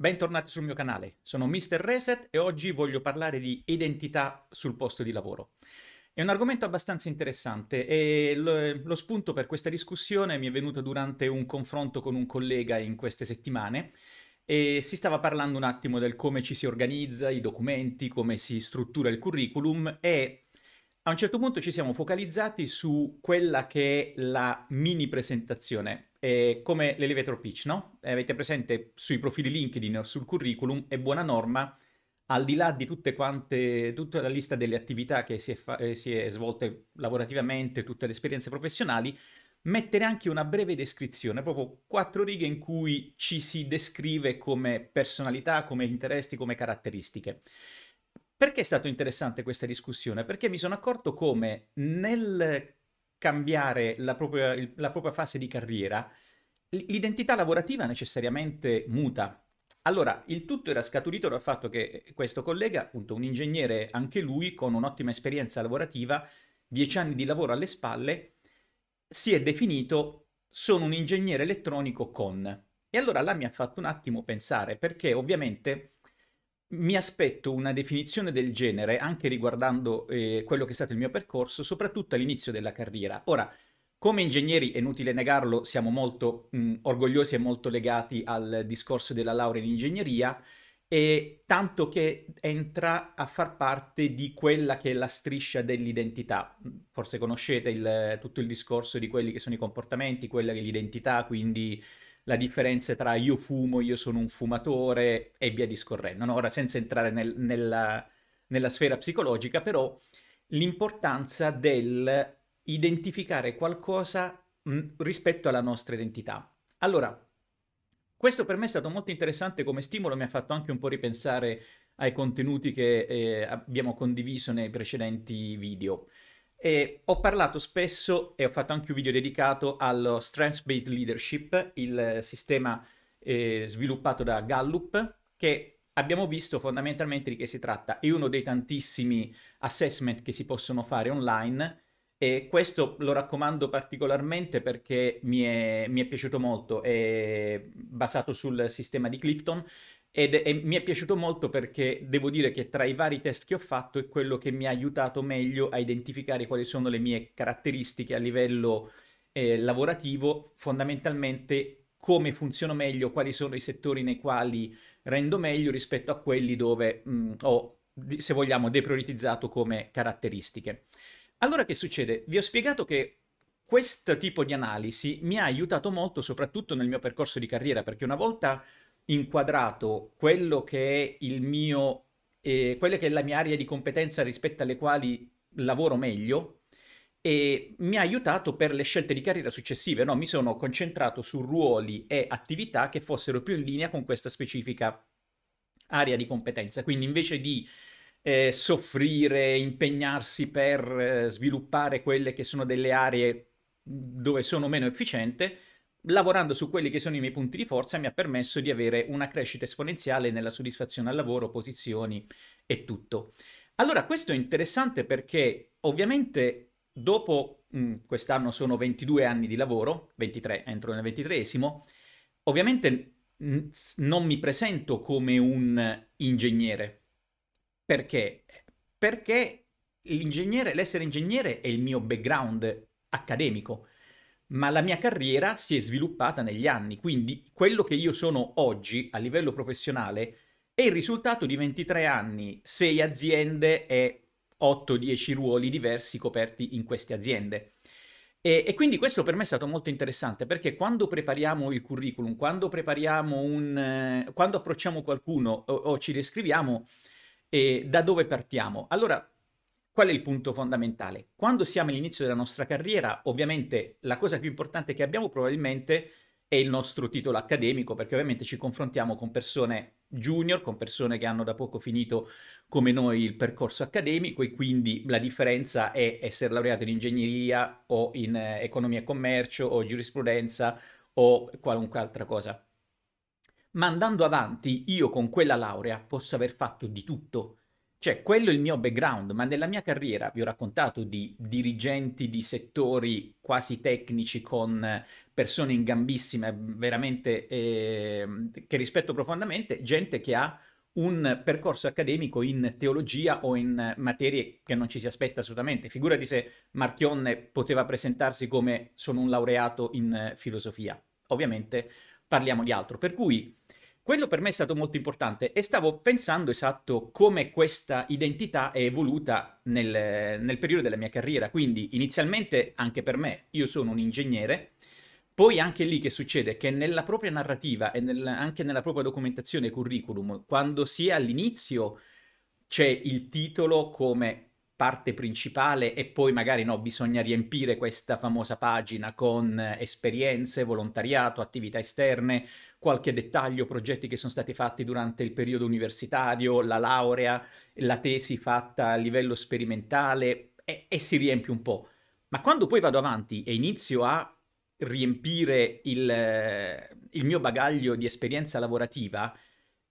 Bentornati sul mio canale, sono Mr. Reset e oggi voglio parlare di identità sul posto di lavoro. È un argomento abbastanza interessante e lo, spunto per questa discussione mi è venuto durante un confronto con un collega in queste settimane e si stava parlando un attimo del come ci si organizza, i documenti, come si struttura il curriculum e a un certo punto ci siamo focalizzati su quella che è la mini presentazione, eh, come l'elevator pitch, no? Avete presente sui profili LinkedIn o sul curriculum, è buona norma, al di là di tutte quante, tutta la lista delle attività che si è, fa- eh, si è svolte lavorativamente, tutte le esperienze professionali, mettere anche una breve descrizione, proprio quattro righe in cui ci si descrive come personalità, come interessi, come caratteristiche. Perché è stato interessante questa discussione? Perché mi sono accorto come nel cambiare la propria, la propria fase di carriera, l'identità lavorativa necessariamente muta. Allora, il tutto era scaturito dal fatto che questo collega, appunto un ingegnere anche lui, con un'ottima esperienza lavorativa, dieci anni di lavoro alle spalle, si è definito sono un ingegnere elettronico con. E allora là mi ha fatto un attimo pensare, perché ovviamente mi aspetto una definizione del genere anche riguardando eh, quello che è stato il mio percorso, soprattutto all'inizio della carriera. Ora, come ingegneri, è inutile negarlo, siamo molto mh, orgogliosi e molto legati al discorso della laurea in ingegneria, e tanto che entra a far parte di quella che è la striscia dell'identità. Forse conoscete il, tutto il discorso di quelli che sono i comportamenti, quella che è l'identità, quindi la differenza tra io fumo, io sono un fumatore e via discorrendo. No? Ora, senza entrare nel, nella, nella sfera psicologica, però l'importanza del identificare qualcosa mh, rispetto alla nostra identità. Allora, questo per me è stato molto interessante come stimolo, mi ha fatto anche un po' ripensare ai contenuti che eh, abbiamo condiviso nei precedenti video. E ho parlato spesso e ho fatto anche un video dedicato allo Strengths Based Leadership, il sistema eh, sviluppato da Gallup, che abbiamo visto fondamentalmente di che si tratta. È uno dei tantissimi assessment che si possono fare online e questo lo raccomando particolarmente perché mi è, mi è piaciuto molto, è basato sul sistema di Clifton ed è, mi è piaciuto molto perché devo dire che tra i vari test che ho fatto è quello che mi ha aiutato meglio a identificare quali sono le mie caratteristiche a livello eh, lavorativo, fondamentalmente come funziono meglio, quali sono i settori nei quali rendo meglio rispetto a quelli dove mh, ho, se vogliamo, deprioritizzato come caratteristiche. Allora che succede? Vi ho spiegato che questo tipo di analisi mi ha aiutato molto soprattutto nel mio percorso di carriera, perché una volta inquadrato quello che è il mio, eh, quella che è la mia area di competenza rispetto alle quali lavoro meglio, e mi ha aiutato per le scelte di carriera successive. No? Mi sono concentrato su ruoli e attività che fossero più in linea con questa specifica area di competenza. Quindi invece di eh, soffrire, impegnarsi per eh, sviluppare quelle che sono delle aree dove sono meno efficiente, lavorando su quelli che sono i miei punti di forza mi ha permesso di avere una crescita esponenziale nella soddisfazione al lavoro, posizioni e tutto. Allora, questo è interessante perché ovviamente dopo mh, quest'anno sono 22 anni di lavoro, 23, entro nel 23esimo, ovviamente mh, non mi presento come un ingegnere, perché? Perché l'ingegnere, l'essere ingegnere è il mio background accademico, ma la mia carriera si è sviluppata negli anni, quindi quello che io sono oggi a livello professionale è il risultato di 23 anni, 6 aziende e 8-10 ruoli diversi coperti in queste aziende. E, e, quindi questo per me è stato molto interessante perché quando prepariamo il curriculum, quando prepariamo un, eh, quando approcciamo qualcuno o, o ci descriviamo, e da dove partiamo? Allora, qual è il punto fondamentale? Quando siamo all'inizio della nostra carriera, ovviamente la cosa più importante che abbiamo probabilmente è il nostro titolo accademico, perché ovviamente ci confrontiamo con persone junior, con persone che hanno da poco finito come noi il percorso accademico e quindi la differenza è essere laureato in ingegneria o in eh, economia e commercio o giurisprudenza o qualunque altra cosa ma andando avanti io con quella laurea posso aver fatto di tutto. Cioè, quello è il mio background, ma nella mia carriera vi ho raccontato di dirigenti di settori quasi tecnici con persone in gambissime, veramente eh, che rispetto profondamente, gente che ha un percorso accademico in teologia o in materie che non ci si aspetta assolutamente. Figurati se Marchionne poteva presentarsi come sono un laureato in filosofia. Ovviamente parliamo di altro. Per cui quello per me è stato molto importante e stavo pensando esatto come questa identità è evoluta nel, nel periodo della mia carriera. Quindi inizialmente anche per me, io sono un ingegnere, poi anche lì che succede? Che nella propria narrativa e nel, anche nella propria documentazione curriculum, quando si è all'inizio c'è il titolo come parte principale e poi magari no, bisogna riempire questa famosa pagina con esperienze, volontariato, attività esterne, qualche dettaglio, progetti che sono stati fatti durante il periodo universitario, la laurea, la tesi fatta a livello sperimentale e, e si riempie un po'. Ma quando poi vado avanti e inizio a riempire il, il mio bagaglio di esperienza lavorativa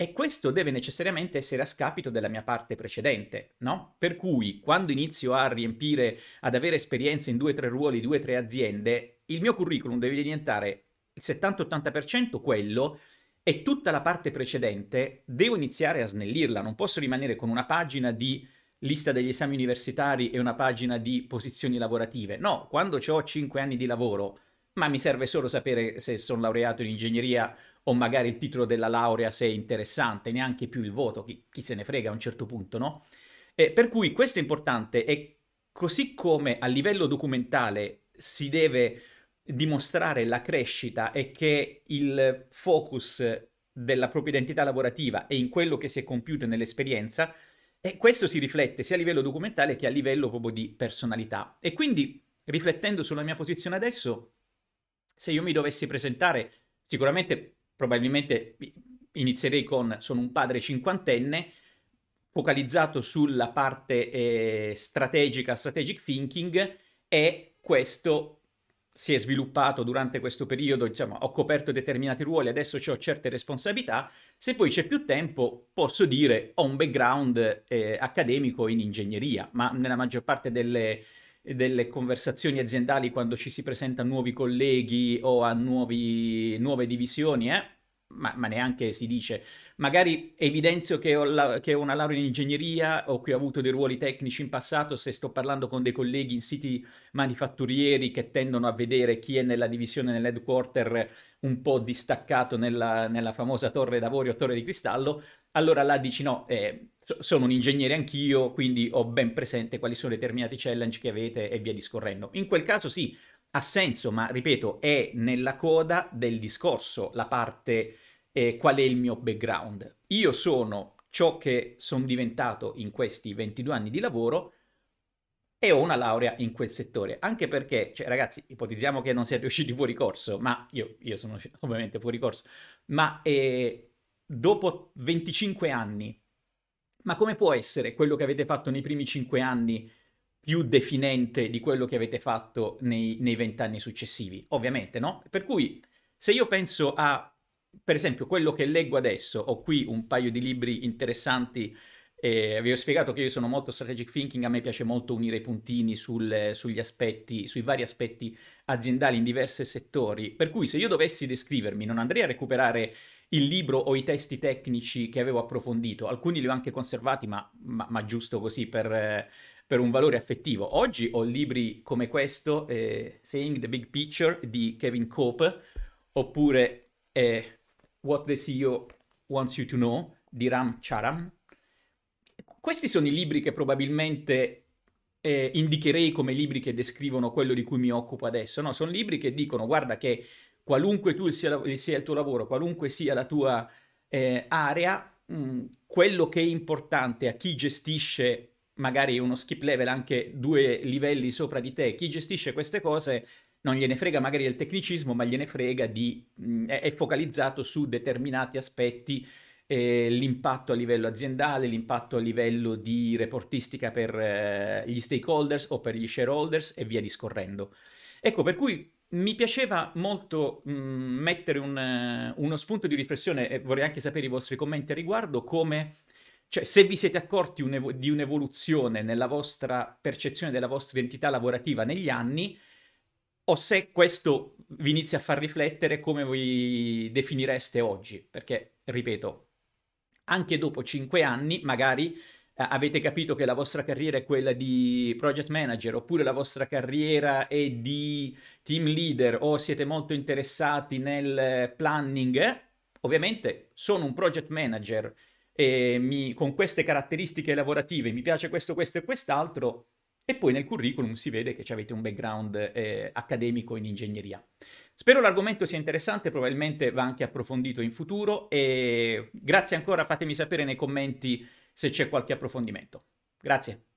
e questo deve necessariamente essere a scapito della mia parte precedente, no? Per cui quando inizio a riempire, ad avere esperienza in due o tre ruoli, due o tre aziende, il mio curriculum deve diventare il 70-80% quello e tutta la parte precedente devo iniziare a snellirla, non posso rimanere con una pagina di lista degli esami universitari e una pagina di posizioni lavorative. No, quando ho 5 anni di lavoro ma mi serve solo sapere se sono laureato in ingegneria o magari il titolo della laurea se è interessante, neanche più il voto, chi, chi se ne frega a un certo punto, no? E per cui questo è importante e così come a livello documentale si deve dimostrare la crescita e che il focus della propria identità lavorativa è in quello che si è compiuto nell'esperienza, e questo si riflette sia a livello documentale che a livello proprio di personalità. E quindi, riflettendo sulla mia posizione adesso, se io mi dovessi presentare, sicuramente, probabilmente inizierei con sono un padre cinquantenne, focalizzato sulla parte eh, strategica, strategic thinking, e questo si è sviluppato durante questo periodo, insomma, ho coperto determinati ruoli, adesso ho certe responsabilità, se poi c'è più tempo posso dire ho un background eh, accademico in ingegneria, ma nella maggior parte delle, delle conversazioni aziendali quando ci si presenta a nuovi colleghi o a nuovi, nuove divisioni, eh? ma, ma, neanche si dice. Magari evidenzio che ho, la, che ho, una laurea in ingegneria o che ho avuto dei ruoli tecnici in passato se sto parlando con dei colleghi in siti manifatturieri che tendono a vedere chi è nella divisione, nell'headquarter, un po' distaccato nella, nella famosa torre d'avorio o torre di cristallo, allora là dici no, eh, sono un ingegnere anch'io, quindi ho ben presente quali sono determinati challenge che avete e via discorrendo. In quel caso sì, ha senso, ma ripeto, è nella coda del discorso la parte eh, qual è il mio background. Io sono ciò che sono diventato in questi 22 anni di lavoro e ho una laurea in quel settore. Anche perché, cioè, ragazzi, ipotizziamo che non siate usciti fuori corso, ma io, io sono ovviamente fuori corso, ma eh, dopo 25 anni ma come può essere quello che avete fatto nei primi cinque anni più definente di quello che avete fatto nei, vent'anni successivi? Ovviamente, no? Per cui, se io penso a, per esempio, quello che leggo adesso, ho qui un paio di libri interessanti eh, vi ho spiegato che io sono molto strategic thinking, a me piace molto unire i puntini sul, sugli aspetti, sui vari aspetti aziendali in diversi settori, per cui se io dovessi descrivermi non andrei a recuperare il libro o i testi tecnici che avevo approfondito. Alcuni li ho anche conservati, ma, ma, ma giusto così per, per, un valore affettivo. Oggi ho libri come questo, eh, Saying the Big Picture di Kevin Cope, oppure eh, What the CEO Wants You to Know di Ram Charam. Questi sono i libri che probabilmente eh, indicherei come libri che descrivono quello di cui mi occupo adesso. No, sono libri che dicono guarda che qualunque tu sia, sia il tuo lavoro, qualunque sia la tua eh, area, mh, mm, quello che è importante a chi gestisce magari uno skip level anche due livelli sopra di te, chi gestisce queste cose non gliene frega magari del tecnicismo, ma gliene frega di... Mh, mm, è, è, focalizzato su determinati aspetti, eh, l'impatto a livello aziendale, l'impatto a livello di reportistica per eh, gli stakeholders o per gli shareholders e via discorrendo. Ecco, per cui mi piaceva molto mh, mettere un, uh, uno spunto di riflessione e vorrei anche sapere i vostri commenti a riguardo, come Cioè, se vi siete accorti un'evo- di un'evoluzione nella vostra percezione della vostra identità lavorativa negli anni, o se questo vi inizia a far riflettere come vi definireste oggi. Perché, ripeto, anche dopo cinque anni, magari eh, avete capito che la vostra carriera è quella di project manager, oppure la vostra carriera è di team leader, o siete molto interessati nel planning. Ovviamente sono un project manager e mi, con queste caratteristiche lavorative mi piace questo, questo e quest'altro, e poi nel curriculum si vede che avete un background eh, accademico in ingegneria. Spero l'argomento sia interessante, probabilmente va anche approfondito in futuro e grazie ancora, fatemi sapere nei commenti se c'è qualche approfondimento. Grazie.